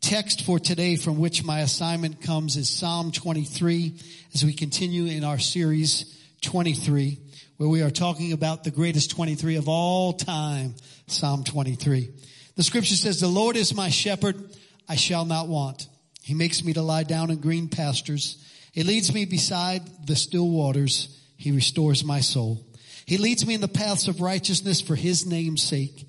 Text for today from which my assignment comes is Psalm 23 as we continue in our series 23 where we are talking about the greatest 23 of all time, Psalm 23. The scripture says, the Lord is my shepherd, I shall not want. He makes me to lie down in green pastures. He leads me beside the still waters. He restores my soul. He leads me in the paths of righteousness for his name's sake.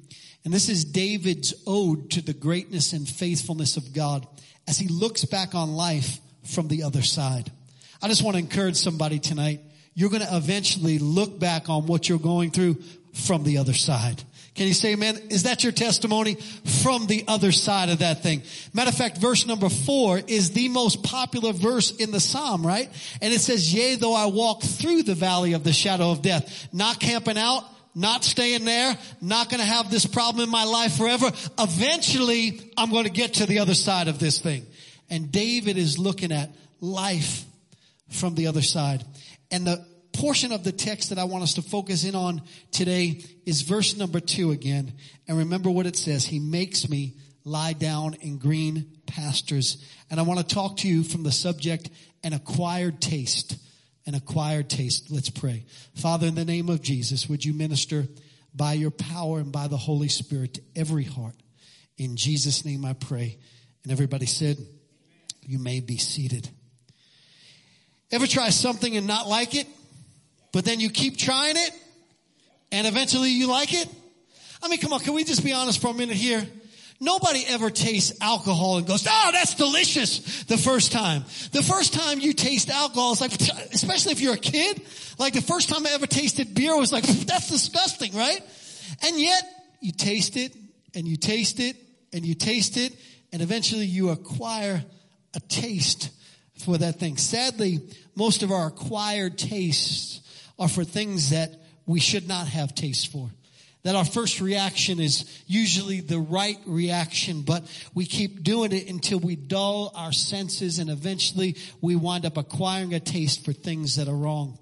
and this is David's ode to the greatness and faithfulness of God as he looks back on life from the other side. I just want to encourage somebody tonight. You're going to eventually look back on what you're going through from the other side. Can you say amen? Is that your testimony from the other side of that thing? Matter of fact, verse number four is the most popular verse in the Psalm, right? And it says, yea, though I walk through the valley of the shadow of death, not camping out, not staying there, not going to have this problem in my life forever. Eventually, I'm going to get to the other side of this thing. And David is looking at life from the other side. And the portion of the text that I want us to focus in on today is verse number two again. And remember what it says. He makes me lie down in green pastures. And I want to talk to you from the subject, an acquired taste an acquired taste. Let's pray. Father, in the name of Jesus, would you minister by your power and by the Holy Spirit to every heart? In Jesus' name I pray. And everybody said, you may be seated. Ever try something and not like it, but then you keep trying it and eventually you like it? I mean, come on, can we just be honest for a minute here? Nobody ever tastes alcohol and goes, oh, that's delicious the first time. The first time you taste alcohol is like, especially if you're a kid, like the first time I ever tasted beer was like, that's disgusting, right? And yet you taste it and you taste it and you taste it and eventually you acquire a taste for that thing. Sadly, most of our acquired tastes are for things that we should not have taste for that our first reaction is usually the right reaction, but we keep doing it until we dull our senses and eventually we wind up acquiring a taste for things that are wrong.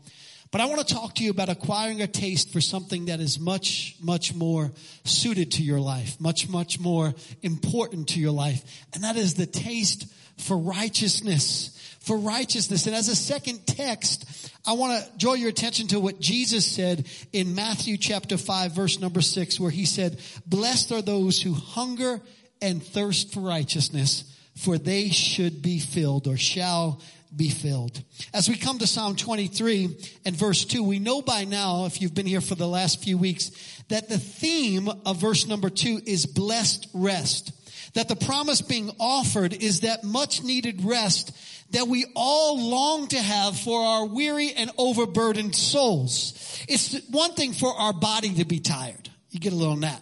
But I want to talk to you about acquiring a taste for something that is much, much more suited to your life, much, much more important to your life. And that is the taste for righteousness for righteousness. And as a second text, I want to draw your attention to what Jesus said in Matthew chapter 5 verse number 6 where he said, blessed are those who hunger and thirst for righteousness for they should be filled or shall be filled. As we come to Psalm 23 and verse 2, we know by now, if you've been here for the last few weeks, that the theme of verse number 2 is blessed rest. That the promise being offered is that much needed rest that we all long to have for our weary and overburdened souls. It's one thing for our body to be tired. You get a little nap.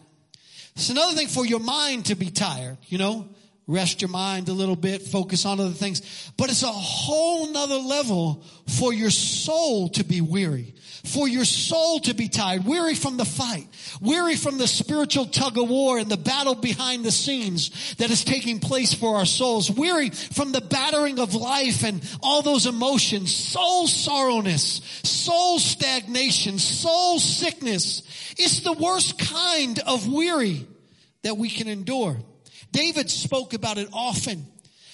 It's another thing for your mind to be tired, you know, rest your mind a little bit, focus on other things. But it's a whole nother level for your soul to be weary for your soul to be tired, weary from the fight, weary from the spiritual tug of war and the battle behind the scenes that is taking place for our souls, weary from the battering of life and all those emotions, soul sorrowness, soul stagnation, soul sickness. It's the worst kind of weary that we can endure. David spoke about it often.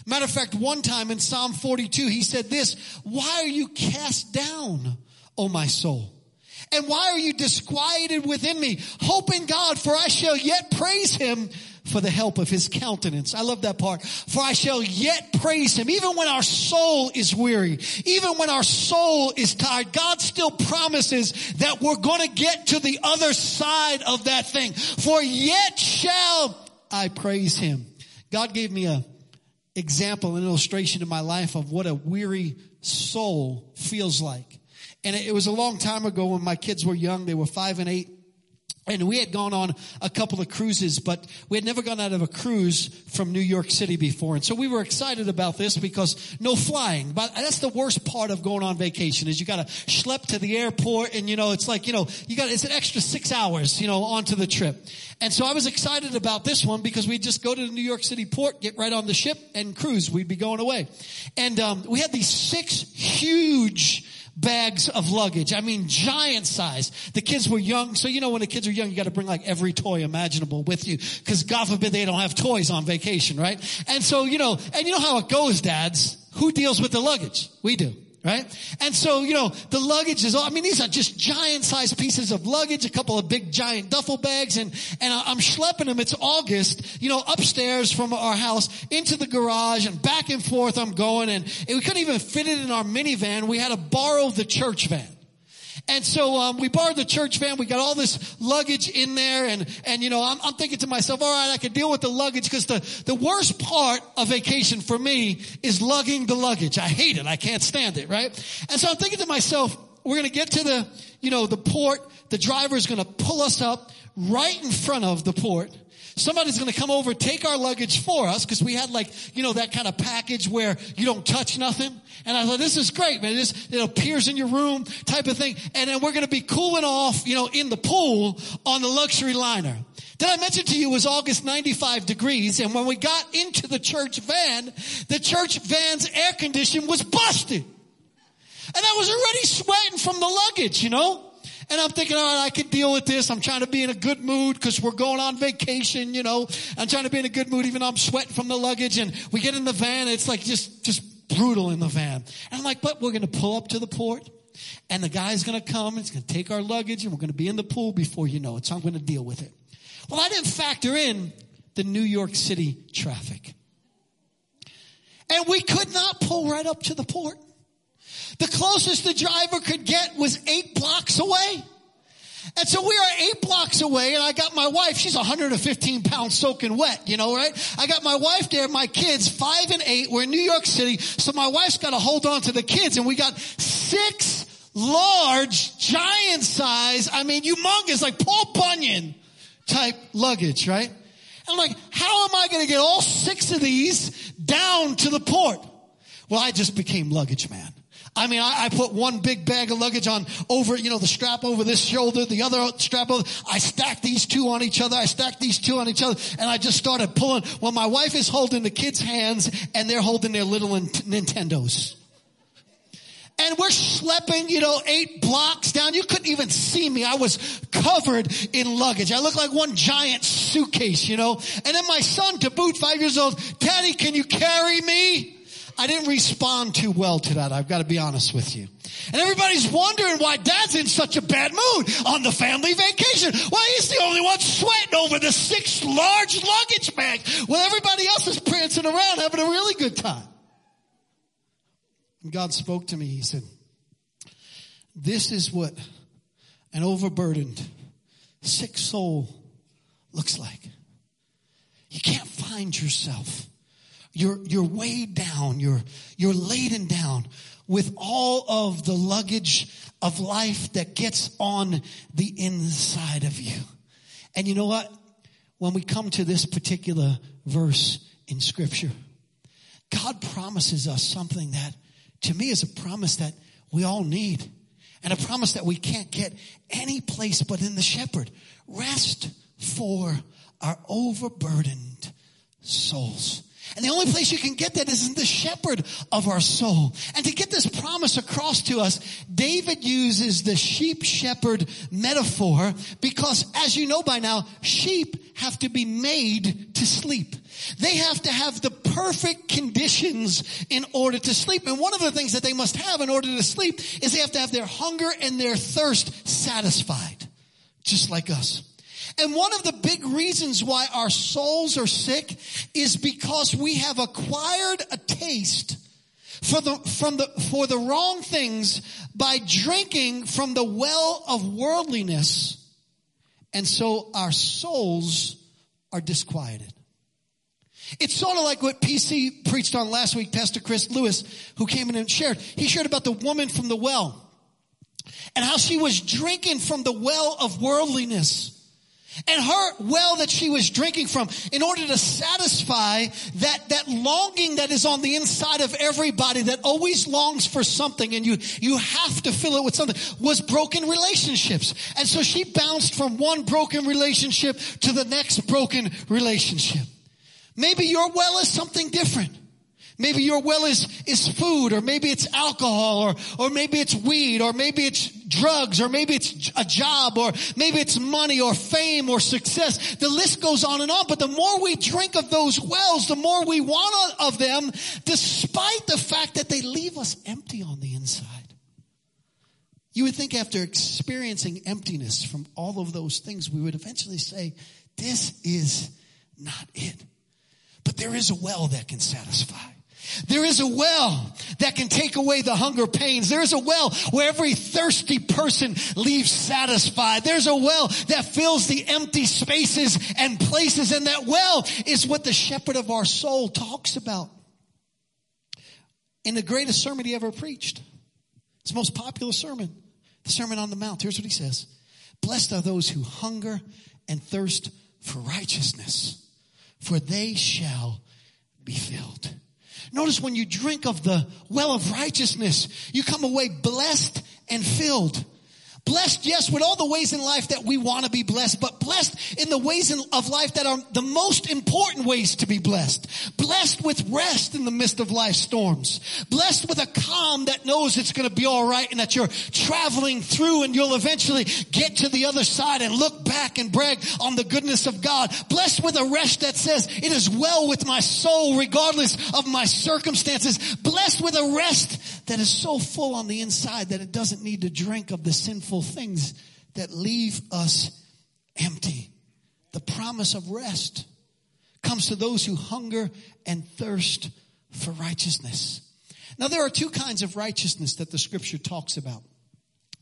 Matter of fact, one time in Psalm 42, he said this, why are you cast down? O my soul? And why are you disquieted within me? Hope in God, for I shall yet praise him for the help of his countenance. I love that part. For I shall yet praise him. Even when our soul is weary, even when our soul is tired, God still promises that we're going to get to the other side of that thing. For yet shall I praise him. God gave me a example, an illustration in my life of what a weary soul feels like. And it was a long time ago when my kids were young. They were five and eight. And we had gone on a couple of cruises, but we had never gone out of a cruise from New York City before. And so we were excited about this because no flying. But that's the worst part of going on vacation is you gotta schlep to the airport and you know, it's like, you know, you got, it's an extra six hours, you know, onto the trip. And so I was excited about this one because we'd just go to the New York City port, get right on the ship and cruise. We'd be going away. And, um, we had these six huge, bags of luggage. I mean, giant size. The kids were young. So, you know, when the kids are young, you got to bring like every toy imaginable with you. Cause God forbid they don't have toys on vacation, right? And so, you know, and you know how it goes, dads. Who deals with the luggage? We do right? And so, you know, the luggage is all, I mean, these are just giant sized pieces of luggage, a couple of big giant duffel bags, and, and I'm schlepping them. It's August, you know, upstairs from our house into the garage and back and forth I'm going, and we couldn't even fit it in our minivan. We had to borrow the church van. And so um, we borrowed the church van. We got all this luggage in there, and and you know I'm, I'm thinking to myself, all right, I can deal with the luggage because the the worst part of vacation for me is lugging the luggage. I hate it. I can't stand it. Right? And so I'm thinking to myself, we're gonna get to the you know the port. The driver is gonna pull us up right in front of the port. Somebody's going to come over, take our luggage for us, because we had like, you know, that kind of package where you don't touch nothing. And I thought, this is great, man. This, it appears in your room type of thing. And then we're going to be cooling off, you know, in the pool on the luxury liner. Did I mention to you it was August 95 degrees and when we got into the church van, the church van's air condition was busted. And I was already sweating from the luggage, you know? And I'm thinking, all right, I can deal with this. I'm trying to be in a good mood because we're going on vacation, you know. I'm trying to be in a good mood even though I'm sweating from the luggage and we get in the van. It's like just, just brutal in the van. And I'm like, but we're going to pull up to the port and the guy's going to come. It's going to take our luggage and we're going to be in the pool before you know it. So I'm going to deal with it. Well, I didn't factor in the New York City traffic. And we could not pull right up to the port. The closest the driver could get was eight blocks away. And so we are eight blocks away and I got my wife, she's 115 pounds soaking wet, you know, right? I got my wife there, my kids, five and eight, we're in New York City, so my wife's gotta hold on to the kids and we got six large, giant size, I mean humongous, like Paul Bunyan type luggage, right? And I'm like, how am I gonna get all six of these down to the port? Well, I just became luggage man. I mean, I, I, put one big bag of luggage on over, you know, the strap over this shoulder, the other strap over. I stacked these two on each other. I stacked these two on each other and I just started pulling. Well, my wife is holding the kids' hands and they're holding their little Nintendos. And we're schlepping, you know, eight blocks down. You couldn't even see me. I was covered in luggage. I looked like one giant suitcase, you know. And then my son, to boot, five years old, Daddy, can you carry me? I didn't respond too well to that. I've got to be honest with you. And everybody's wondering why dad's in such a bad mood on the family vacation. Well, he's the only one sweating over the six large luggage bags while everybody else is prancing around having a really good time. And God spoke to me. He said, this is what an overburdened, sick soul looks like. You can't find yourself you're, you're weighed down. You're, you're laden down with all of the luggage of life that gets on the inside of you. And you know what? When we come to this particular verse in scripture, God promises us something that to me is a promise that we all need and a promise that we can't get any place but in the shepherd. Rest for our overburdened souls. And the only place you can get that is in the shepherd of our soul. And to get this promise across to us, David uses the sheep shepherd metaphor because as you know by now, sheep have to be made to sleep. They have to have the perfect conditions in order to sleep. And one of the things that they must have in order to sleep is they have to have their hunger and their thirst satisfied. Just like us. And one of the big reasons why our souls are sick is because we have acquired a taste for the, from the, for the wrong things by drinking from the well of worldliness. And so our souls are disquieted. It's sort of like what PC preached on last week, Pastor Chris Lewis, who came in and shared. He shared about the woman from the well and how she was drinking from the well of worldliness. And her well that she was drinking from, in order to satisfy that, that longing that is on the inside of everybody that always longs for something and you, you have to fill it with something, was broken relationships. And so she bounced from one broken relationship to the next broken relationship. Maybe your well is something different. Maybe your well is, is food, or maybe it's alcohol, or, or maybe it's weed, or maybe it's drugs, or maybe it's a job, or maybe it's money, or fame, or success. The list goes on and on, but the more we drink of those wells, the more we want of them, despite the fact that they leave us empty on the inside. You would think after experiencing emptiness from all of those things, we would eventually say, this is not it. But there is a well that can satisfy. There is a well that can take away the hunger pains. There is a well where every thirsty person leaves satisfied. There's a well that fills the empty spaces and places. And that well is what the shepherd of our soul talks about in the greatest sermon he ever preached. It's the most popular sermon, the Sermon on the Mount. Here's what he says. Blessed are those who hunger and thirst for righteousness, for they shall be filled. Notice when you drink of the well of righteousness, you come away blessed and filled. Blessed, yes, with all the ways in life that we want to be blessed, but blessed in the ways in, of life that are the most important ways to be blessed. Blessed with rest in the midst of life's storms. Blessed with a calm that knows it's going to be all right and that you're traveling through and you'll eventually get to the other side and look back and brag on the goodness of God. Blessed with a rest that says it is well with my soul regardless of my circumstances. Blessed with a rest that is so full on the inside that it doesn't need to drink of the sinful things that leave us empty. The promise of rest comes to those who hunger and thirst for righteousness. Now there are two kinds of righteousness that the scripture talks about.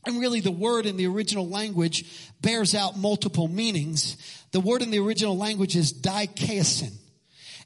And really the word in the original language bears out multiple meanings. The word in the original language is dikaiosin.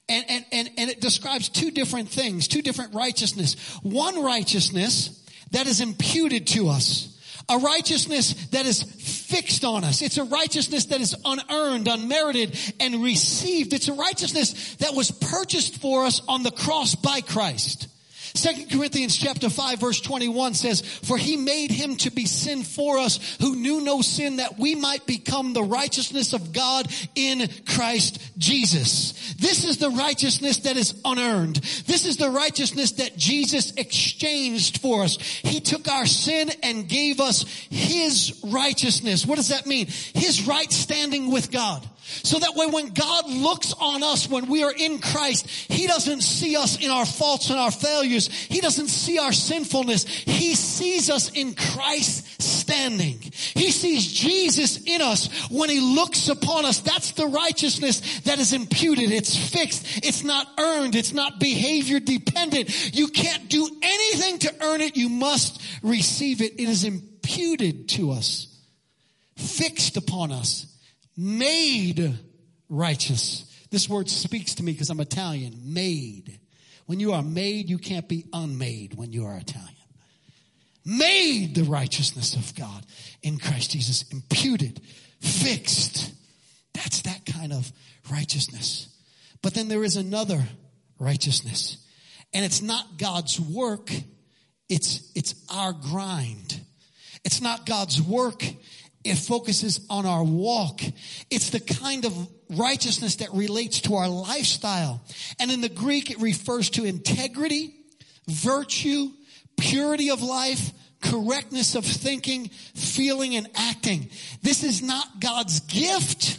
And, and, and, and it describes two different things, two different righteousness. One righteousness that is imputed to us. A righteousness that is fixed on us. It's a righteousness that is unearned, unmerited, and received. It's a righteousness that was purchased for us on the cross by Christ. Second Corinthians chapter 5 verse 21 says, For he made him to be sin for us who knew no sin that we might become the righteousness of God in Christ Jesus. This is the righteousness that is unearned. This is the righteousness that Jesus exchanged for us. He took our sin and gave us his righteousness. What does that mean? His right standing with God. So that way when God looks on us when we are in Christ, He doesn't see us in our faults and our failures. He doesn't see our sinfulness. He sees us in Christ standing. He sees Jesus in us when He looks upon us. That's the righteousness that is imputed. It's fixed. It's not earned. It's not behavior dependent. You can't do anything to earn it. You must receive it. It is imputed to us. Fixed upon us made righteous. This word speaks to me because I'm Italian. Made. When you are made, you can't be unmade when you are Italian. Made the righteousness of God in Christ Jesus. Imputed. Fixed. That's that kind of righteousness. But then there is another righteousness. And it's not God's work. It's, it's our grind. It's not God's work. It focuses on our walk. It's the kind of righteousness that relates to our lifestyle. And in the Greek, it refers to integrity, virtue, purity of life, correctness of thinking, feeling, and acting. This is not God's gift.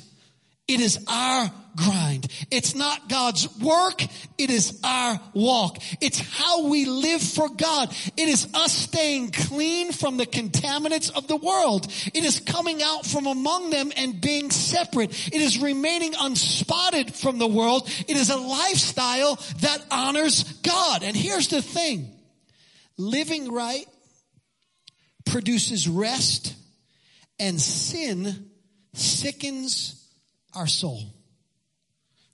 It is our grind. It's not God's work. It is our walk. It's how we live for God. It is us staying clean from the contaminants of the world. It is coming out from among them and being separate. It is remaining unspotted from the world. It is a lifestyle that honors God. And here's the thing. Living right produces rest and sin sickens our soul.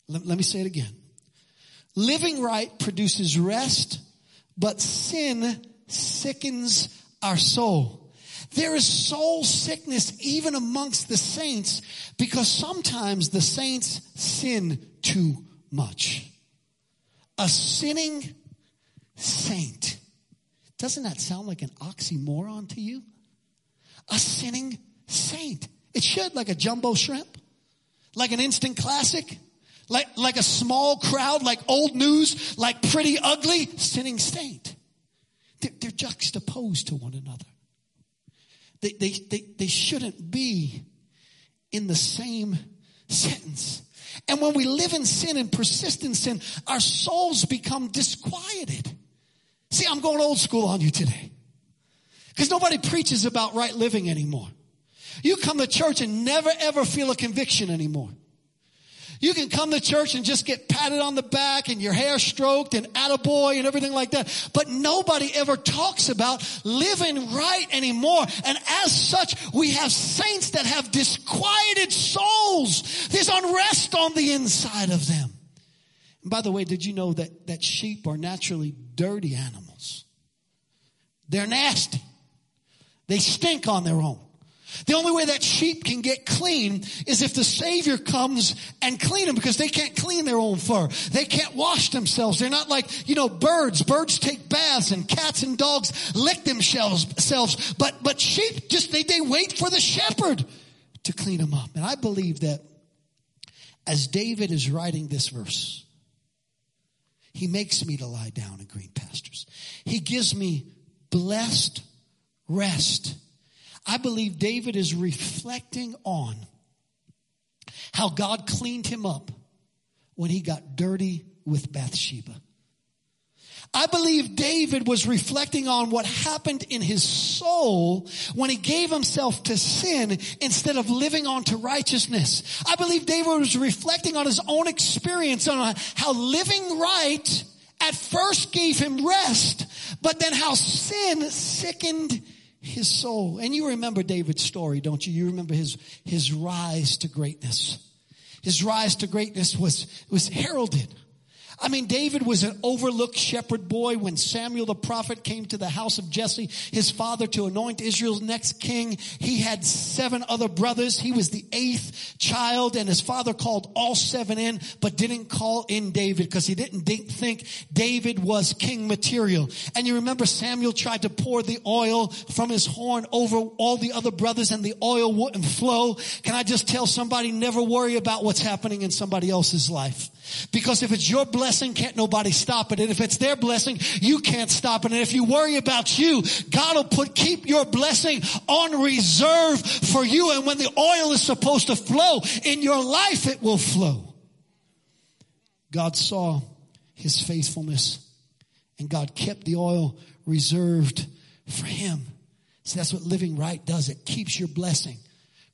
Let, let me say it again. Living right produces rest, but sin sickens our soul. There is soul sickness even amongst the saints Because sometimes the saints sin too much. A sinning saint. Doesn't that sound like an oxymoron to you? A sinning saint. It should, like a jumbo shrimp, like an instant classic, like, like a small crowd, like old news, like pretty ugly, sinning saint. They're, they're juxtaposed to one another. They, they, they, they shouldn't be in the same sentence. And when we live in sin and persist in sin, our souls become disquieted. See, I'm going old school on you today. Because nobody preaches about right living anymore. You come to church and never ever feel a conviction anymore. You can come to church and just get patted on the back and your hair stroked and attaboy and everything like that. But nobody ever talks about living right anymore. And as such, we have saints that have disquieted souls. There's unrest on the inside of them. And by the way, did you know that, that sheep are naturally dirty animals? They're nasty. They stink on their own. The only way that sheep can get clean is if the Savior comes and clean them because they can't clean their own fur. They can't wash themselves. They're not like, you know, birds. Birds take baths and cats and dogs lick themselves. But, but sheep just, they, they wait for the shepherd to clean them up. And I believe that as David is writing this verse, he makes me to lie down in green pastures. He gives me blessed rest I believe David is reflecting on how God cleaned him up when he got dirty with Bathsheba. I believe David was reflecting on what happened in his soul when he gave himself to sin instead of living on to righteousness. I believe David was reflecting on his own experience on how living right at first gave him rest, but then how sin sickened his soul. And you remember David's story, don't you? You remember his, his rise to greatness. His rise to greatness was, was heralded I mean, David was an overlooked shepherd boy when Samuel the prophet came to the house of Jesse, his father, to anoint Israel's next king. He had seven other brothers. He was the eighth child and his father called all seven in, but didn't call in David because he didn't think David was king material. And you remember Samuel tried to pour the oil from his horn over all the other brothers and the oil wouldn't flow. Can I just tell somebody never worry about what's happening in somebody else's life? Because if it's your blessing, can't nobody stop it. And if it's their blessing, you can't stop it. And if you worry about you, God will put, keep your blessing on reserve for you. And when the oil is supposed to flow in your life, it will flow. God saw his faithfulness and God kept the oil reserved for him. So that's what living right does. It keeps your blessing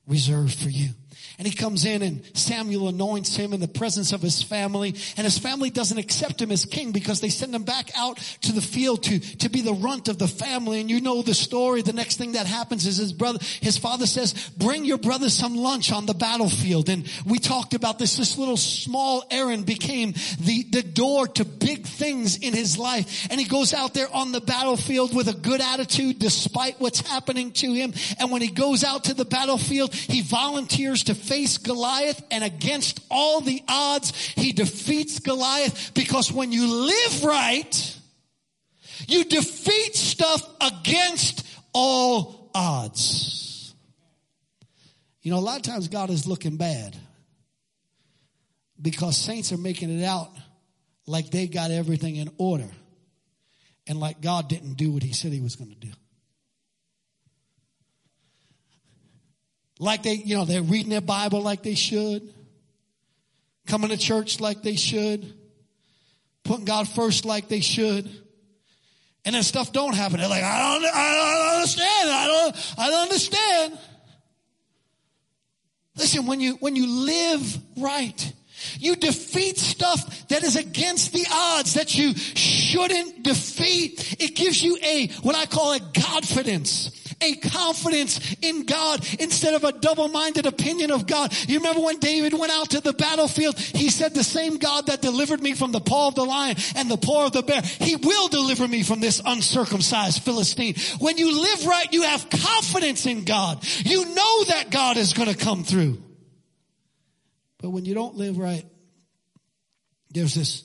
reserved for you. And he comes in and Samuel anoints him in the presence of his family. And his family doesn't accept him as king because they send him back out to the field to, to be the runt of the family. And you know the story. The next thing that happens is his brother, his father says, bring your brother some lunch on the battlefield. And we talked about this. This little small errand became the, the door to big things in his life. And he goes out there on the battlefield with a good attitude despite what's happening to him. And when he goes out to the battlefield, he volunteers to face Goliath and against all the odds, he defeats Goliath because when you live right, you defeat stuff against all odds. You know, a lot of times God is looking bad because saints are making it out like they got everything in order and like God didn't do what he said he was going to do. Like they, you know, they're reading their Bible like they should, coming to church like they should, putting God first like they should. And then stuff don't happen. They're like, I don't, I don't understand. I don't, I don't understand. Listen, when you, when you live right, you defeat stuff that is against the odds that you shouldn't defeat. It gives you a, what I call a confidence a confidence in God instead of a double-minded opinion of God. You remember when David went out to the battlefield, he said the same God that delivered me from the paw of the lion and the paw of the bear, he will deliver me from this uncircumcised Philistine. When you live right, you have confidence in God. You know that God is going to come through. But when you don't live right, there's this,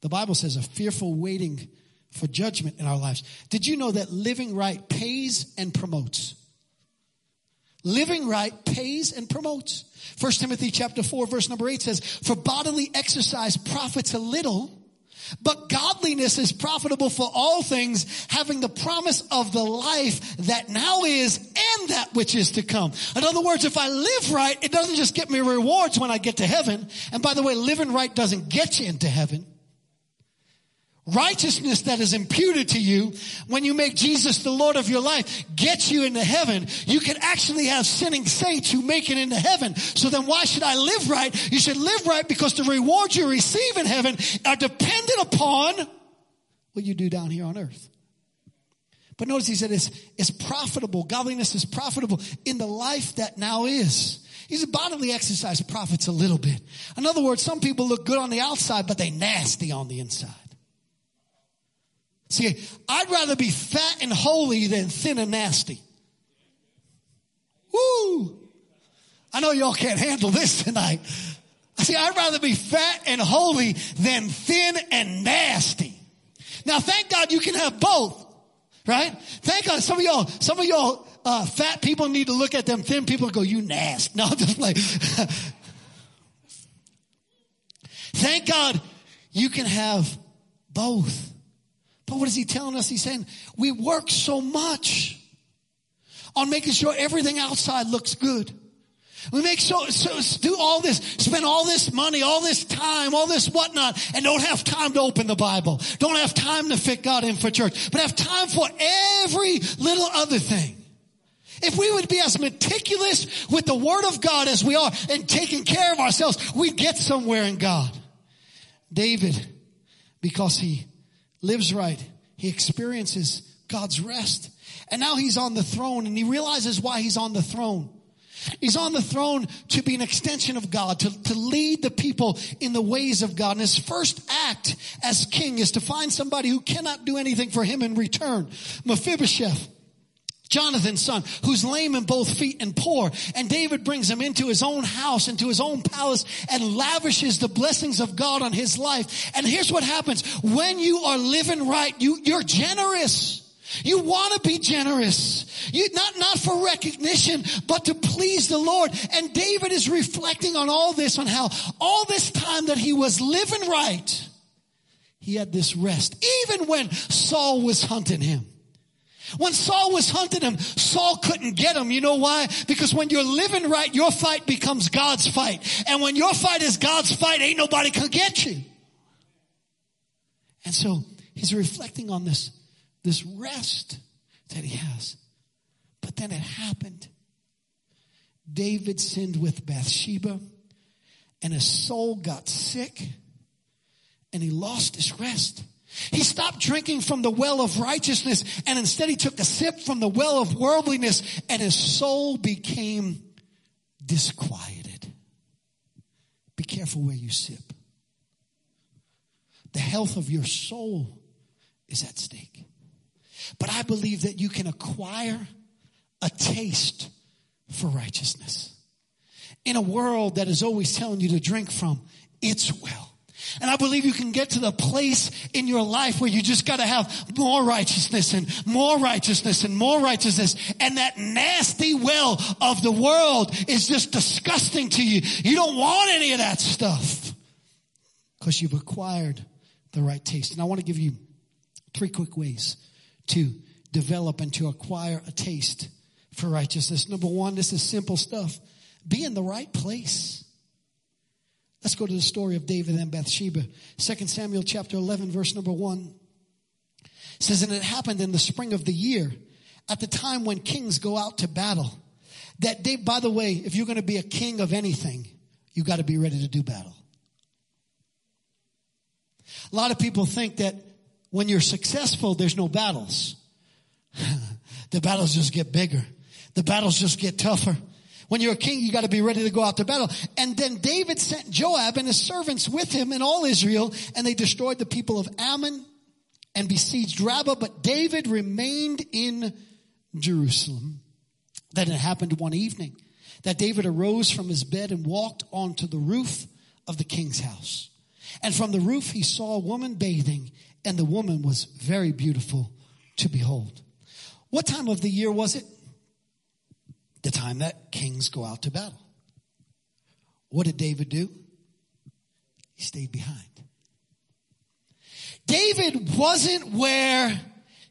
the Bible says, a fearful waiting for judgment in our lives. Did you know that living right pays and promotes? Living right pays and promotes. First Timothy chapter 4 verse number 8 says, for bodily exercise profits a little, but godliness is profitable for all things, having the promise of the life that now is and that which is to come. In other words, if I live right, it doesn't just get me rewards when I get to heaven. And by the way, living right doesn't get you into heaven righteousness that is imputed to you when you make Jesus the Lord of your life gets you into heaven. You can actually have sinning saints who make it into heaven. So then why should I live right? You should live right because the rewards you receive in heaven are dependent upon what you do down here on earth. But notice he said it's, it's profitable. Godliness is profitable in the life that now is. He's a bodily exercise profits a little bit. In other words, some people look good on the outside, but they nasty on the inside. See, I'd rather be fat and holy than thin and nasty. Woo! I know y'all can't handle this tonight. See, I'd rather be fat and holy than thin and nasty. Now, thank God you can have both, right? Thank God some of y'all, some of y'all, uh, fat people need to look at them thin people and go, you nasty. No, just like, thank God you can have both. But what is he telling us? He's saying we work so much on making sure everything outside looks good. We make so, so, do all this, spend all this money, all this time, all this whatnot, and don't have time to open the Bible. Don't have time to fit God in for church, but have time for every little other thing. If we would be as meticulous with the Word of God as we are and taking care of ourselves, we'd get somewhere in God. David, because he lives right. He experiences God's rest. And now he's on the throne and he realizes why he's on the throne. He's on the throne to be an extension of God, to, to lead the people in the ways of God. And his first act as king is to find somebody who cannot do anything for him in return. Mephibosheth Jonathan's son, who's lame in both feet and poor. And David brings him into his own house, into his own palace, and lavishes the blessings of God on his life. And here's what happens. When you are living right, you, you're generous. You want to be generous. You, not, not for recognition, but to please the Lord. And David is reflecting on all this, on how all this time that he was living right, he had this rest. Even when Saul was hunting him. When Saul was hunting him, Saul couldn't get him. You know why? Because when you're living right, your fight becomes God's fight. And when your fight is God's fight, ain't nobody can get you. And so he's reflecting on this, this rest that he has. But then it happened. David sinned with Bathsheba and his soul got sick and he lost his rest. He stopped drinking from the well of righteousness and instead he took a sip from the well of worldliness and his soul became disquieted. Be careful where you sip. The health of your soul is at stake. But I believe that you can acquire a taste for righteousness. In a world that is always telling you to drink from its well. And I believe you can get to the place in your life where you just gotta have more righteousness and more righteousness and more righteousness. And that nasty well of the world is just disgusting to you. You don't want any of that stuff because you've acquired the right taste. And I want to give you three quick ways to develop and to acquire a taste for righteousness. Number one, this is simple stuff. Be in the right place. Let's go to the story of David and Bathsheba. 2 Samuel chapter 11 verse number 1 says, and it happened in the spring of the year at the time when kings go out to battle that they, by the way, if you're going to be a king of anything, you got to be ready to do battle. A lot of people think that when you're successful, there's no battles. the battles just get bigger. The battles just get tougher. When you're a king, you got to be ready to go out to battle. And then David sent Joab and his servants with him and all Israel, and they destroyed the people of Ammon and besieged Rabbah. But David remained in Jerusalem. Then it happened one evening that David arose from his bed and walked onto the roof of the king's house. And from the roof he saw a woman bathing, and the woman was very beautiful to behold. What time of the year was it? The time that kings go out to battle. What did David do? He stayed behind. David wasn't where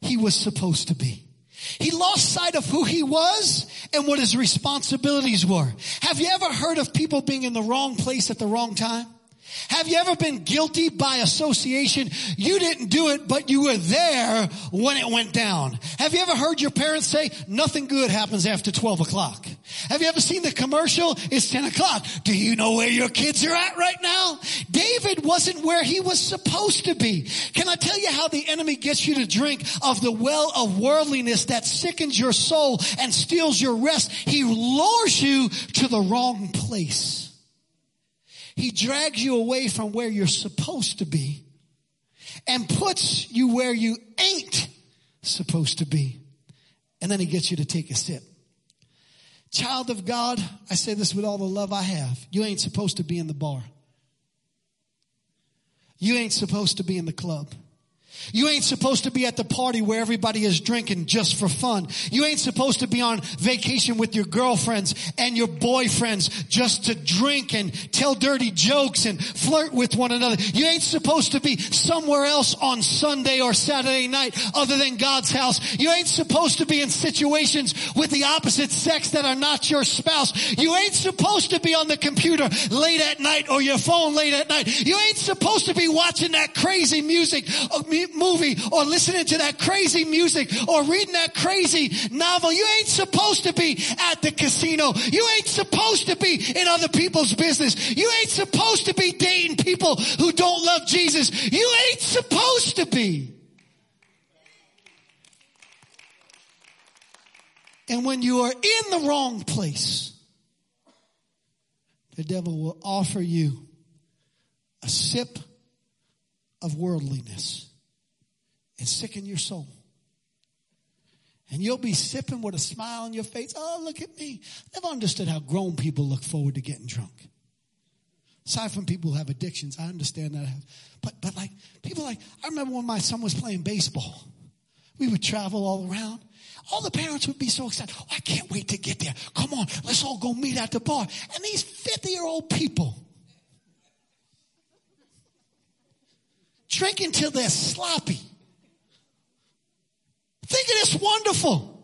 he was supposed to be. He lost sight of who he was and what his responsibilities were. Have you ever heard of people being in the wrong place at the wrong time? Have you ever been guilty by association? You didn't do it, but you were there when it went down. Have you ever heard your parents say, nothing good happens after 12 o'clock? Have you ever seen the commercial? It's 10 o'clock. Do you know where your kids are at right now? David wasn't where he was supposed to be. Can I tell you how the enemy gets you to drink of the well of worldliness that sickens your soul and steals your rest? He lures you to the wrong place. He drags you away from where you're supposed to be and puts you where you ain't supposed to be. And then he gets you to take a sip. Child of God, I say this with all the love I have. You ain't supposed to be in the bar. You ain't supposed to be in the club. You ain't supposed to be at the party where everybody is drinking just for fun. You ain't supposed to be on vacation with your girlfriends and your boyfriends just to drink and tell dirty jokes and flirt with one another. You ain't supposed to be somewhere else on Sunday or Saturday night other than God's house. You ain't supposed to be in situations with the opposite sex that are not your spouse. You ain't supposed to be on the computer late at night or your phone late at night. You ain't supposed to be watching that crazy music uh, movie or listening to that crazy music or reading that crazy novel. You ain't supposed to be at the casino. You ain't supposed to be in other people's business. You ain't supposed to be dating people who don't love Jesus. You ain't supposed to be. And when you are in the wrong place, the devil will offer you a sip of worldliness and sicken your soul. And you'll be sipping with a smile on your face. Oh, look at me. Never understood how grown people look forward to getting drunk. Aside from people who have addictions, I understand that. But, but like, people like, I remember when my son was playing baseball. We would travel all around. All the parents would be so excited. Oh, I can't wait to get there. Come on, let's all go meet at the bar. And these 50 year old people drinking till they're sloppy thinking it's wonderful.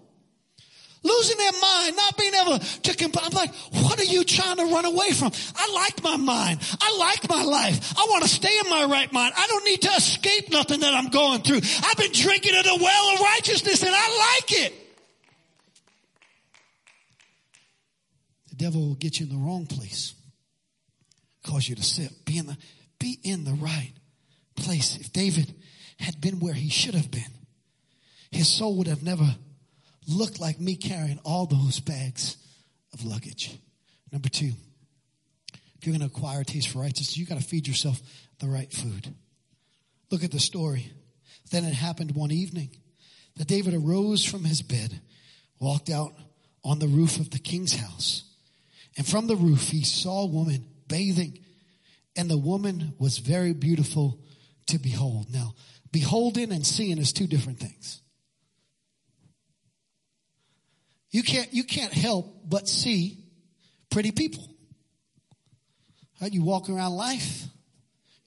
Losing their mind, not being able to. I'm like, what are you trying to run away from? I like my mind. I like my life. I want to stay in my right mind. I don't need to escape nothing that I'm going through. I've been drinking at a well of righteousness and I like it. The devil will get you in the wrong place. Cause you to sit. Be in the, be in the right place. If David had been where he should have been, his soul would have never looked like me carrying all those bags of luggage. Number two, if you're going to acquire a taste for righteousness, you got to feed yourself the right food. Look at the story. Then it happened one evening that David arose from his bed, walked out on the roof of the king's house, and from the roof he saw a woman bathing, and the woman was very beautiful to behold. Now, beholding and seeing is two different things. You can't, you can't help but see pretty people. Right? You walk around life,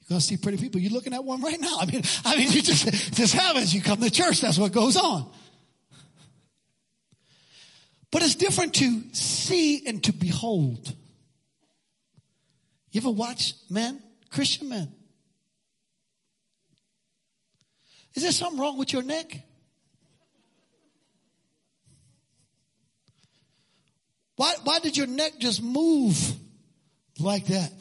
you're going to see pretty people. You're looking at one right now. I mean, I mean, you just, just happens. You come to church, that's what goes on. But it's different to see and to behold. You ever watch men, Christian men? Is there something wrong with your neck? Why, why did your neck just move like that?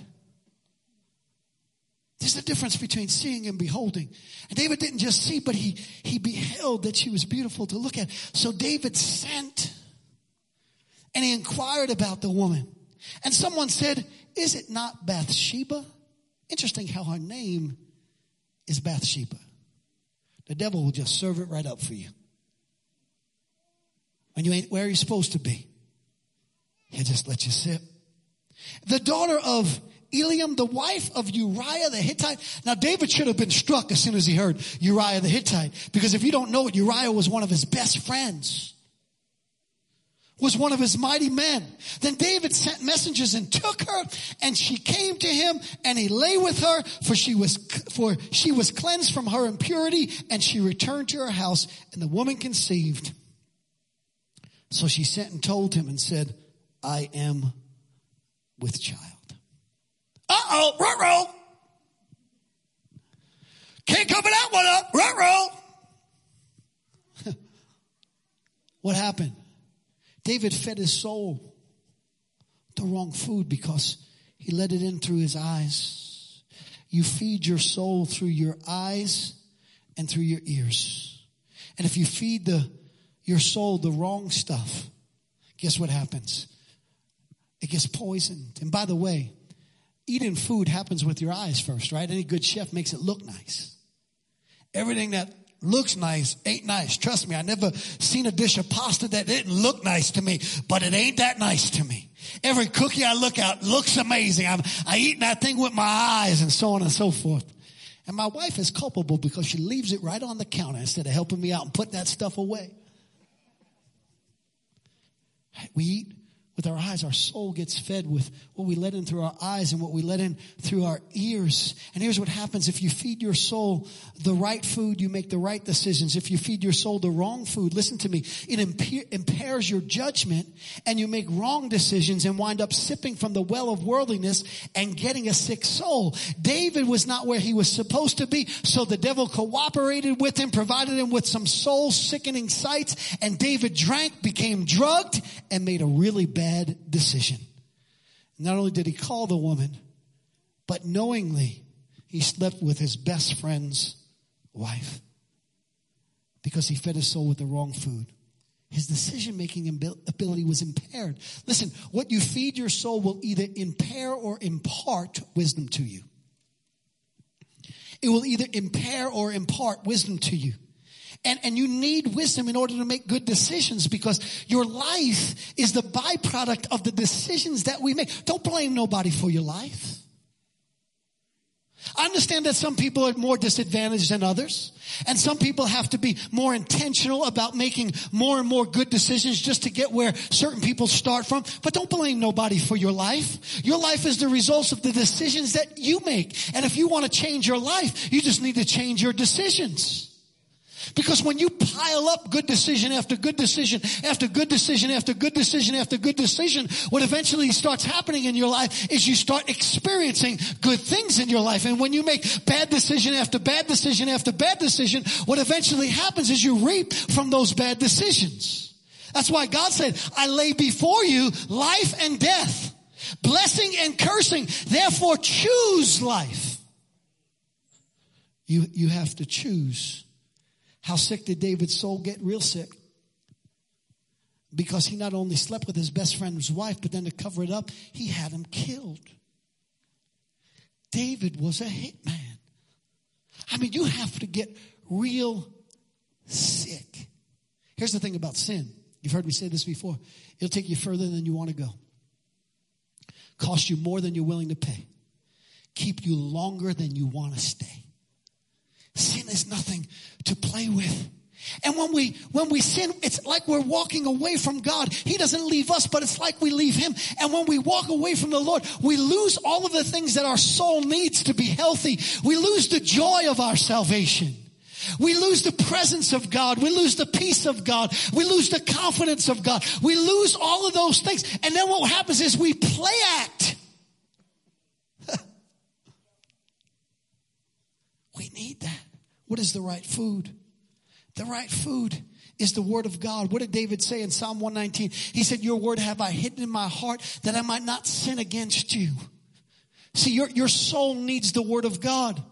There's a difference between seeing and beholding. And David didn't just see, but he, he beheld that she was beautiful to look at. So David sent and he inquired about the woman. And someone said, is it not Bathsheba? Interesting how her name is Bathsheba. The devil will just serve it right up for you. When you ain't where you're supposed to be. He'll just let you sit. The daughter of Eliam, the wife of Uriah the Hittite. Now David should have been struck as soon as he heard Uriah the Hittite. Because if you don't know it, Uriah was one of his best friends. Was one of his mighty men. Then David sent messengers and took her and she came to him and he lay with her for she was, for she was cleansed from her impurity and she returned to her house and the woman conceived. So she sent and told him and said, I am with child. Uh-oh, ruh Can't cover that one up, ruh what happened? David fed his soul the wrong food because he let it in through his eyes. You feed your soul through your eyes and through your ears. And if you feed the, your soul the wrong stuff, guess what happens? It gets poisoned. And by the way, eating food happens with your eyes first, right? Any good chef makes it look nice. Everything that looks nice ain't nice. Trust me, I never seen a dish of pasta that didn't look nice to me, but it ain't that nice to me. Every cookie I look at looks amazing. I'm, I eat that thing with my eyes and so on and so forth. And my wife is culpable because she leaves it right on the counter instead of helping me out and put that stuff away. We eat with our eyes. Our soul gets fed with what we let in through our eyes and what we let in through our ears. And here's what happens. If you feed your soul the right food, you make the right decisions. If you feed your soul the wrong food, listen to me, it impairs your judgment and you make wrong decisions and wind up sipping from the well of worldliness and getting a sick soul. David was not where he was supposed to be, so the devil cooperated with him, provided him with some soul sickening sights, and David drank, became drugged, and made a really bad bad decision. Not only did he call the woman, but knowingly he slept with his best friend's wife because he fed his soul with the wrong food. His decision making ability was impaired. Listen, what you feed your soul will either impair or impart wisdom to you. It will either impair or impart wisdom to you. And, and you need wisdom in order to make good decisions because your life is the byproduct of the decisions that we make. Don't blame nobody for your life. I understand that some people are more disadvantaged than others. And some people have to be more intentional about making more and more good decisions just to get where certain people start from. But don't blame nobody for your life. Your life is the result of the decisions that you make. And if you want to change your life, you just need to change your decisions. Because when you pile up good decision after good decision after good decision after good decision after good decision, what eventually starts happening in your life is you start experiencing good things in your life. And when you make bad decision after bad decision after bad decision, what eventually happens is you reap from those bad decisions. That's why God said, I lay before you life and death, blessing and cursing. Therefore choose life. You, you have to choose how sick did David's soul get? Real sick. Because he not only slept with his best friend's wife, but then to cover it up, he had him killed. David was a hitman. I mean, you have to get real sick. Here's the thing about sin. You've heard me say this before. It'll take you further than you want to go. Cost you more than you're willing to pay. Keep you longer than you want to stay. Sin is nothing to play with. And when we, when we sin, it's like we're walking away from God. He doesn't leave us, but it's like we leave Him. And when we walk away from the Lord, we lose all of the things that our soul needs to be healthy. We lose the joy of our salvation. We lose the presence of God. We lose the peace of God. We lose the confidence of God. We lose all of those things. And then what happens is we play act. we need that. What is the right food? The right food is the word of God. What did David say in Psalm 119? He said, your word have I hidden in my heart that I might not sin against you. See, your, your soul needs the word of God.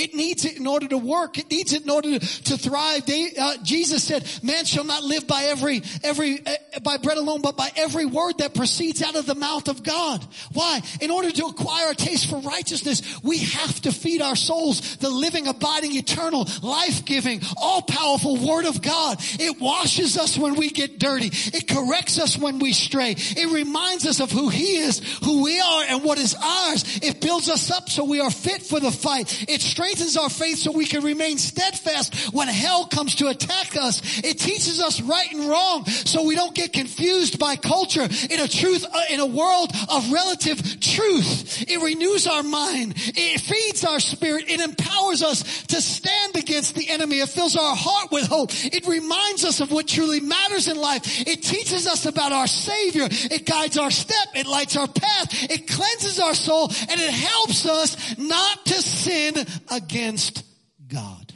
It needs it in order to work. It needs it in order to, thrive. They, uh, Jesus said, man shall not live by every, every, uh, by bread alone, but by every word that proceeds out of the mouth of God. Why? In order to acquire a taste for righteousness, we have to feed our souls the living, abiding, eternal, life-giving, all-powerful word of God. It washes us when we get dirty. It corrects us when we stray. It reminds us of who He is, who we are, and what is ours. It builds us up so we are fit for the fight. It strengthens our faith so we can remain steadfast when hell comes to attack us. It teaches us right and wrong so we don't get confused by culture in a truth, uh, in a world of relative truth. It renews our mind. It feeds our spirit. It empowers us to stand against the enemy. It fills our heart with hope. It reminds us of what truly matters in life. It teaches us about our Savior. It guides our step. It lights our path. It cleanses our soul and it helps us not to sin against God.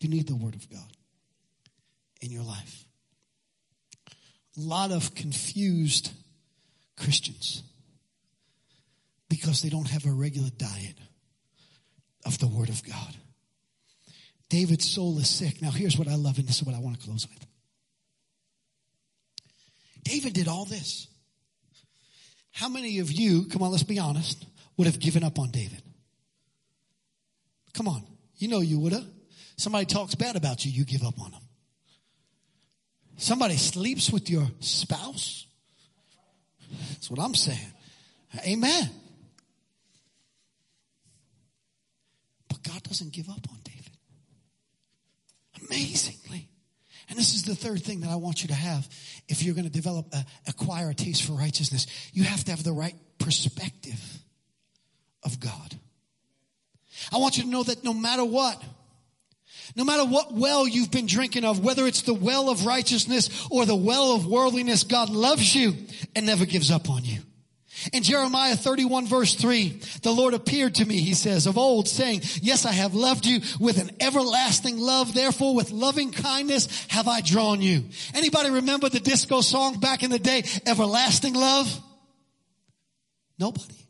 You need the Word of God in your life. A lot of confused Christians because they don't have a regular diet of the Word of God. David's soul is sick. Now, here's what I love, and this is what I want to close with. David did all this. How many of you, come on, let's be honest, would have given up on David? Come on. You know you would have. Somebody talks bad about you, you give up on them. Somebody sleeps with your spouse. That's what I'm saying. Amen. But God doesn't give up on David. Amazingly. And this is the third thing that I want you to have if you're going to develop, a, acquire a taste for righteousness. You have to have the right perspective of God. I want you to know that no matter what, no matter what well you've been drinking of, whether it's the well of righteousness or the well of worldliness, God loves you and never gives up on you. In Jeremiah 31 verse 3, the Lord appeared to me, he says, of old saying, yes, I have loved you with an everlasting love. Therefore, with loving kindness have I drawn you. Anybody remember the disco song back in the day, Everlasting Love? Nobody.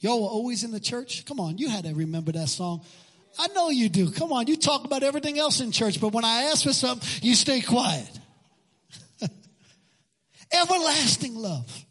Y'all were always in the church? Come on, you had to remember that song. I know you do. Come on, you talk about everything else in church, but when I ask for something, you stay quiet. Everlasting love.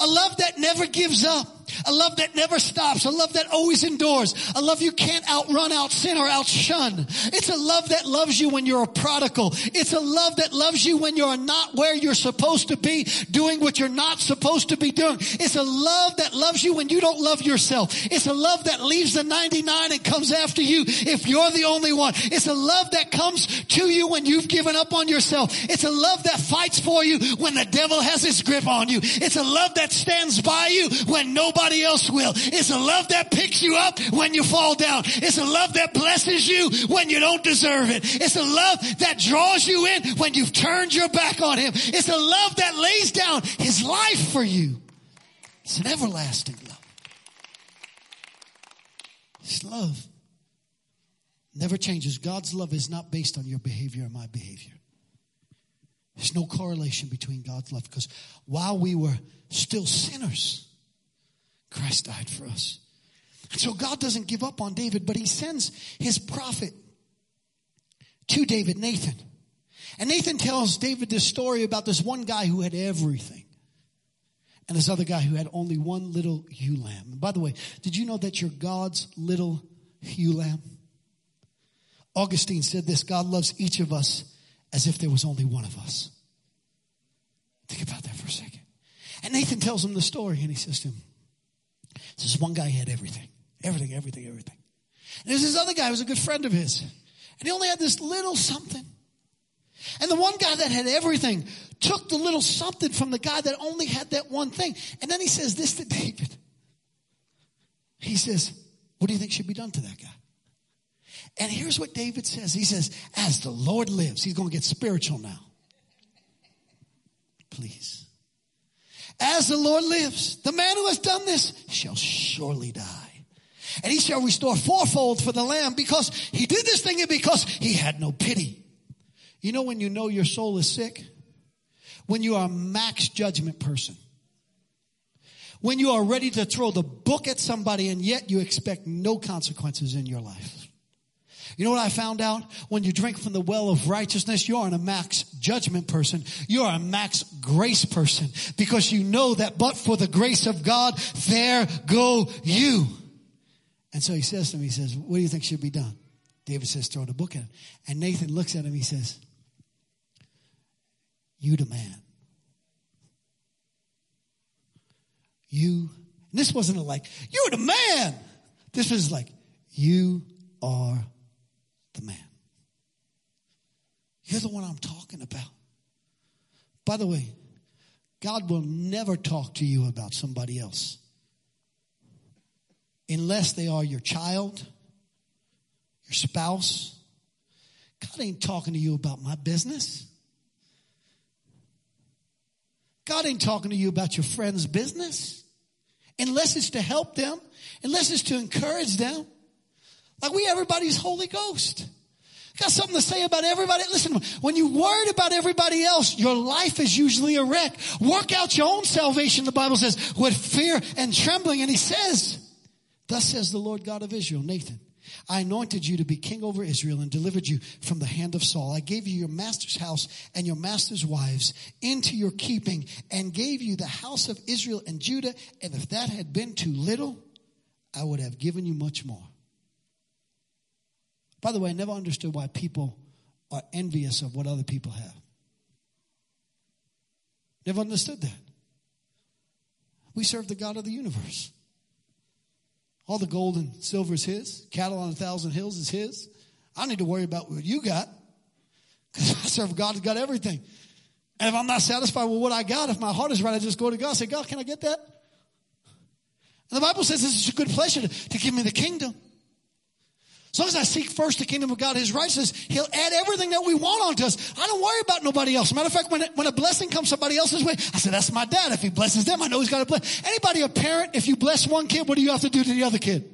A love that never gives up. A love that never stops. A love that always endures. A love you can't outrun, out sin, or outshun. It's a love that loves you when you're a prodigal. It's a love that loves you when you're not where you're supposed to be, doing what you're not supposed to be doing. It's a love that loves you when you don't love yourself. It's a love that leaves the 99 and comes after you if you're the only one. It's a love that comes to you when you've given up on yourself. It's a love that fights for you when the devil has his grip on you. It's a love that stands by you when nobody nobody else will. It's a love that picks you up when you fall down. It's a love that blesses you when you don't deserve it. It's a love that draws you in when you've turned your back on him. It's a love that lays down his life for you. It's an everlasting love. It's love. Never changes. God's love is not based on your behavior or my behavior. There's no correlation between God's love because while we were still sinners, Christ died for us. And so God doesn't give up on David, but he sends his prophet to David, Nathan. And Nathan tells David this story about this one guy who had everything. And this other guy who had only one little ewe lamb. And by the way, did you know that you're God's little ewe lamb? Augustine said this God loves each of us as if there was only one of us. Think about that for a second. And Nathan tells him the story and he says to him, this one guy had everything. Everything, everything, everything. And there's this other guy who was a good friend of his. And he only had this little something. And the one guy that had everything took the little something from the guy that only had that one thing. And then he says this to David. He says, what do you think should be done to that guy? And here's what David says. He says, as the Lord lives, he's going to get spiritual now. Please. As the Lord lives, the man who has done this shall surely die. And he shall restore fourfold for the lamb because he did this thing and because he had no pity. You know when you know your soul is sick? When you are a max judgment person. when you are ready to throw the book at somebody and yet you expect no consequences in your life. You know what I found out? When you drink from the well of righteousness, you aren't a max judgment person. You are a max grace person because you know that but for the grace of God, there go you. And so he says to him, he says, what do you think should be done? David says, throw the book at him. And Nathan looks at him, he says, you the man. You, this wasn't like, you're the man. This was like, you are the man. You're the one I'm talking about. By the way, God will never talk to you about somebody else unless they are your child, your spouse. God ain't talking to you about my business. God ain't talking to you about your friend's business unless it's to help them, unless it's to encourage them. Like we everybody's Holy Ghost. Got something to say about everybody. Listen, when you worried about everybody else, your life is usually a wreck. Work out your own salvation, the Bible says, with fear and trembling. And he says, thus says the Lord God of Israel, Nathan, I anointed you to be king over Israel and delivered you from the hand of Saul. I gave you your master's house and your master's wives into your keeping and gave you the house of Israel and Judah. And if that had been too little, I would have given you much more. By the way, I never understood why people are envious of what other people have. Never understood that. We serve the God of the universe. All the gold and silver is His. Cattle on a thousand hills is His. I don't need to worry about what you got because I serve God who's got everything. And if I'm not satisfied with what I got, if my heart is right, I just go to God and say, God, can I get that? And the Bible says this is a good pleasure to, to give me the kingdom. As long as I seek first the kingdom of God, His righteousness, He'll add everything that we want onto us. I don't worry about nobody else. Matter of fact, when, when a blessing comes somebody else's way, I say, that's my dad. If He blesses them, I know He's got to bless. Anybody a parent, if you bless one kid, what do you have to do to the other kid?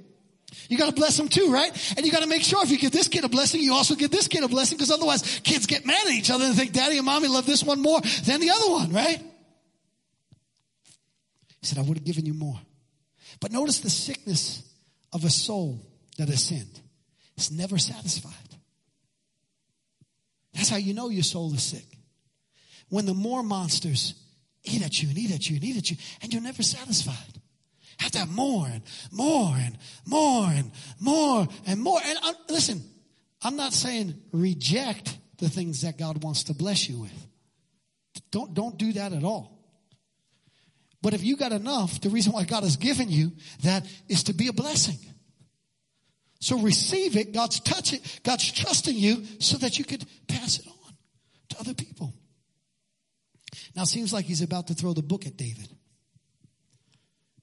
You gotta bless them too, right? And you gotta make sure if you give this kid a blessing, you also give this kid a blessing, because otherwise kids get mad at each other and think daddy and mommy love this one more than the other one, right? He said, I would have given you more. But notice the sickness of a soul that has sinned. It's never satisfied. That's how you know your soul is sick. When the more monsters eat at you and eat at you and eat at you, and you're never satisfied. Have to have more and more and more and more and more. And I'm, listen, I'm not saying reject the things that God wants to bless you with. Don't, don't do that at all. But if you got enough, the reason why God has given you that is to be a blessing. So receive it. God's touch it. God's trusting you so that you could pass it on to other people. Now it seems like he's about to throw the book at David.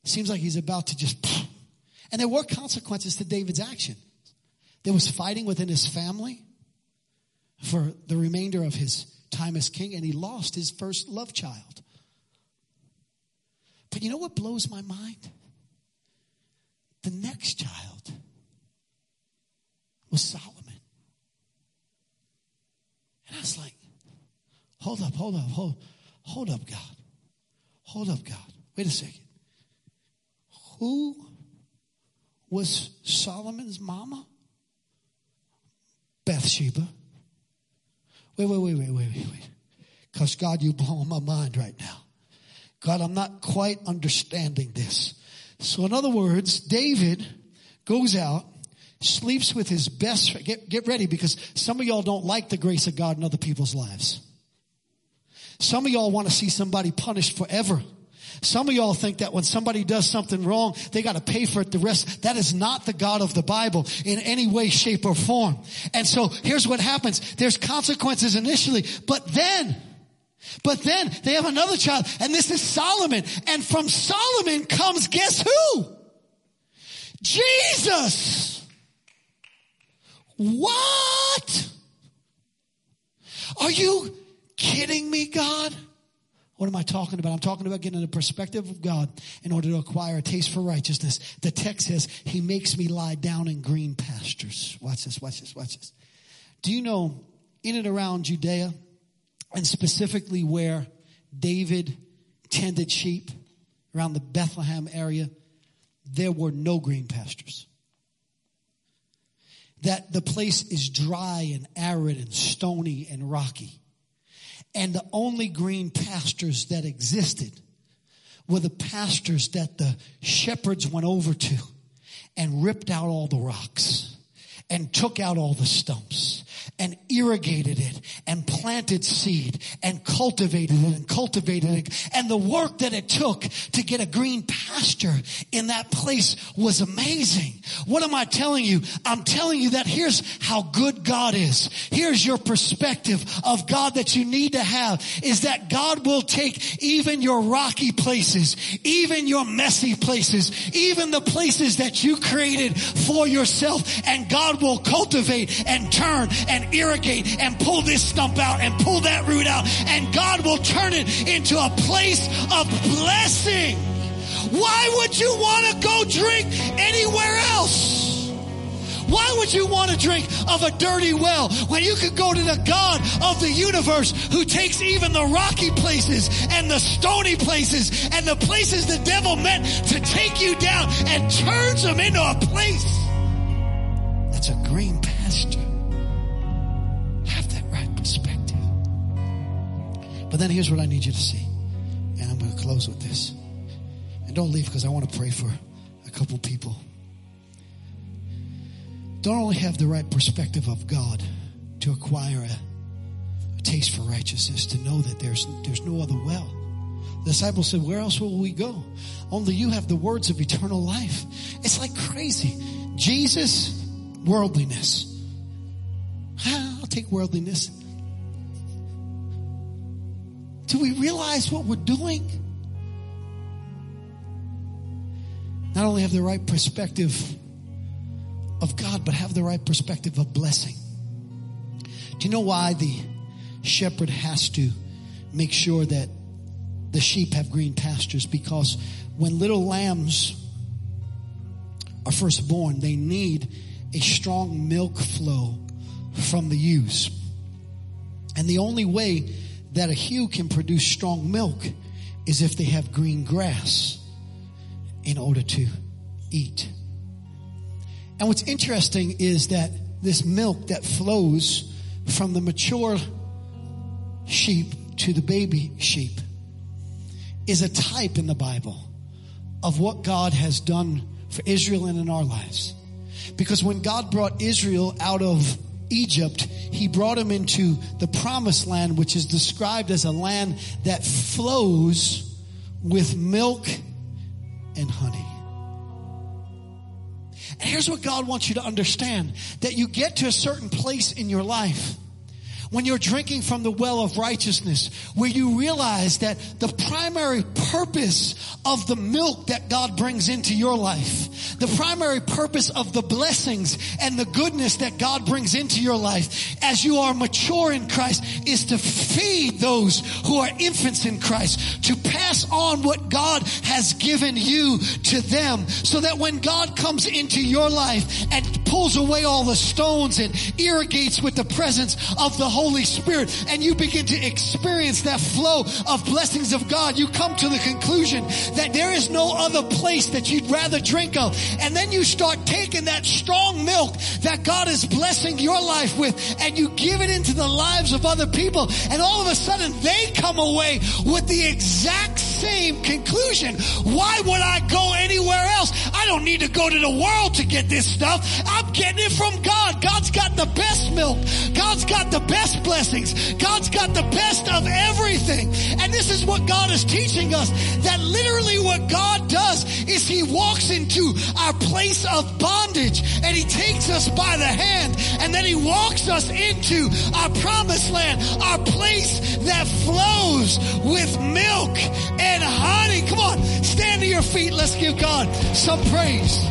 Seems like he's about to just, and there were consequences to David's action. There was fighting within his family for the remainder of his time as king, and he lost his first love child. But you know what blows my mind? The next child was Solomon. And I was like, hold up, hold up, hold, hold up, God. Hold up, God. Wait a second. Who was Solomon's mama? Bathsheba. Wait, wait, wait, wait, wait, wait, wait. Because God, you blowing my mind right now. God, I'm not quite understanding this. So in other words, David goes out sleeps with his best. Get, get ready because some of y'all don't like the grace of God in other people's lives. Some of y'all want to see somebody punished forever. Some of y'all think that when somebody does something wrong, they got to pay for it the rest. That is not the God of the Bible in any way, shape, or form. And so here's what happens. There's consequences initially, but then, but then they have another child, and this is Solomon. And from Solomon comes guess who? Jesus! What? Are you kidding me, God? What am I talking about? I'm talking about getting the perspective of God in order to acquire a taste for righteousness. The text says, He makes me lie down in green pastures. Watch this, watch this, watch this. Do you know in and around Judea, and specifically where David tended sheep, around the Bethlehem area, there were no green pastures. That the place is dry and arid and stony and rocky. And the only green pastures that existed were the pastures that the shepherds went over to and ripped out all the rocks and took out all the stumps and irrigated it and planted seed and cultivated it and cultivated it. And the work that it took to get a green pasture in that place was amazing. What am I telling you? I'm telling you that here's how good God is. Here's your perspective of God that you need to have is that God will take even your rocky places, even your messy places, even the places that you created for yourself and God will cultivate and turn and irrigate and pull this stump out and pull that root out and God will turn it into a place of blessing. Why would you want to go drink anywhere else? Why would you want to drink of a dirty well when you could go to the God of the universe who takes even the rocky places and the stony places and the places the devil meant to take you down and turns them into a place that's a green pasture? But then here's what I need you to see. And I'm going to close with this. And don't leave because I want to pray for a couple people. Don't only have the right perspective of God to acquire a, a taste for righteousness, to know that there's, there's no other well. The disciples said, where else will we go? Only you have the words of eternal life. It's like crazy. Jesus, worldliness. I'll take worldliness. Do we realize what we're doing? Not only have the right perspective of God, but have the right perspective of blessing. Do you know why the shepherd has to make sure that the sheep have green pastures? Because when little lambs are first born, they need a strong milk flow from the ewes. And the only way that a ewe can produce strong milk is if they have green grass in order to eat. And what's interesting is that this milk that flows from the mature sheep to the baby sheep is a type in the Bible of what God has done for Israel and in our lives. Because when God brought Israel out of Egypt, he brought him into the promised land, which is described as a land that flows with milk and honey. And here's what God wants you to understand that you get to a certain place in your life when you're drinking from the well of righteousness, where you realize that the primary purpose of the milk that God brings into your life, the primary purpose of the blessings and the goodness that God brings into your life as you are mature in Christ is to feed those who are infants in Christ, to pass on what God has given you to them so that when God comes into your life and pulls away all the stones and irrigates with the presence of the Holy Spirit and you begin to experience that flow of blessings of God, you come to the conclusion that there is no other place that you'd rather drink of. And then you start taking that strong milk that God is blessing your life with and you give it into the lives of other people and all of a sudden they come away with the exact same conclusion. Why would I go anywhere else? I don't need to go to the world to get this stuff. I'm getting it from God. God's got the best milk. God's got the best blessings. God's got the best of everything. And this is what God is teaching us that literally what God does is he walks into our place of bondage and he takes us by the hand and then he walks us into our promised land, our place that flows with milk and honey. Come on, stand to your feet. Let's give God some praise.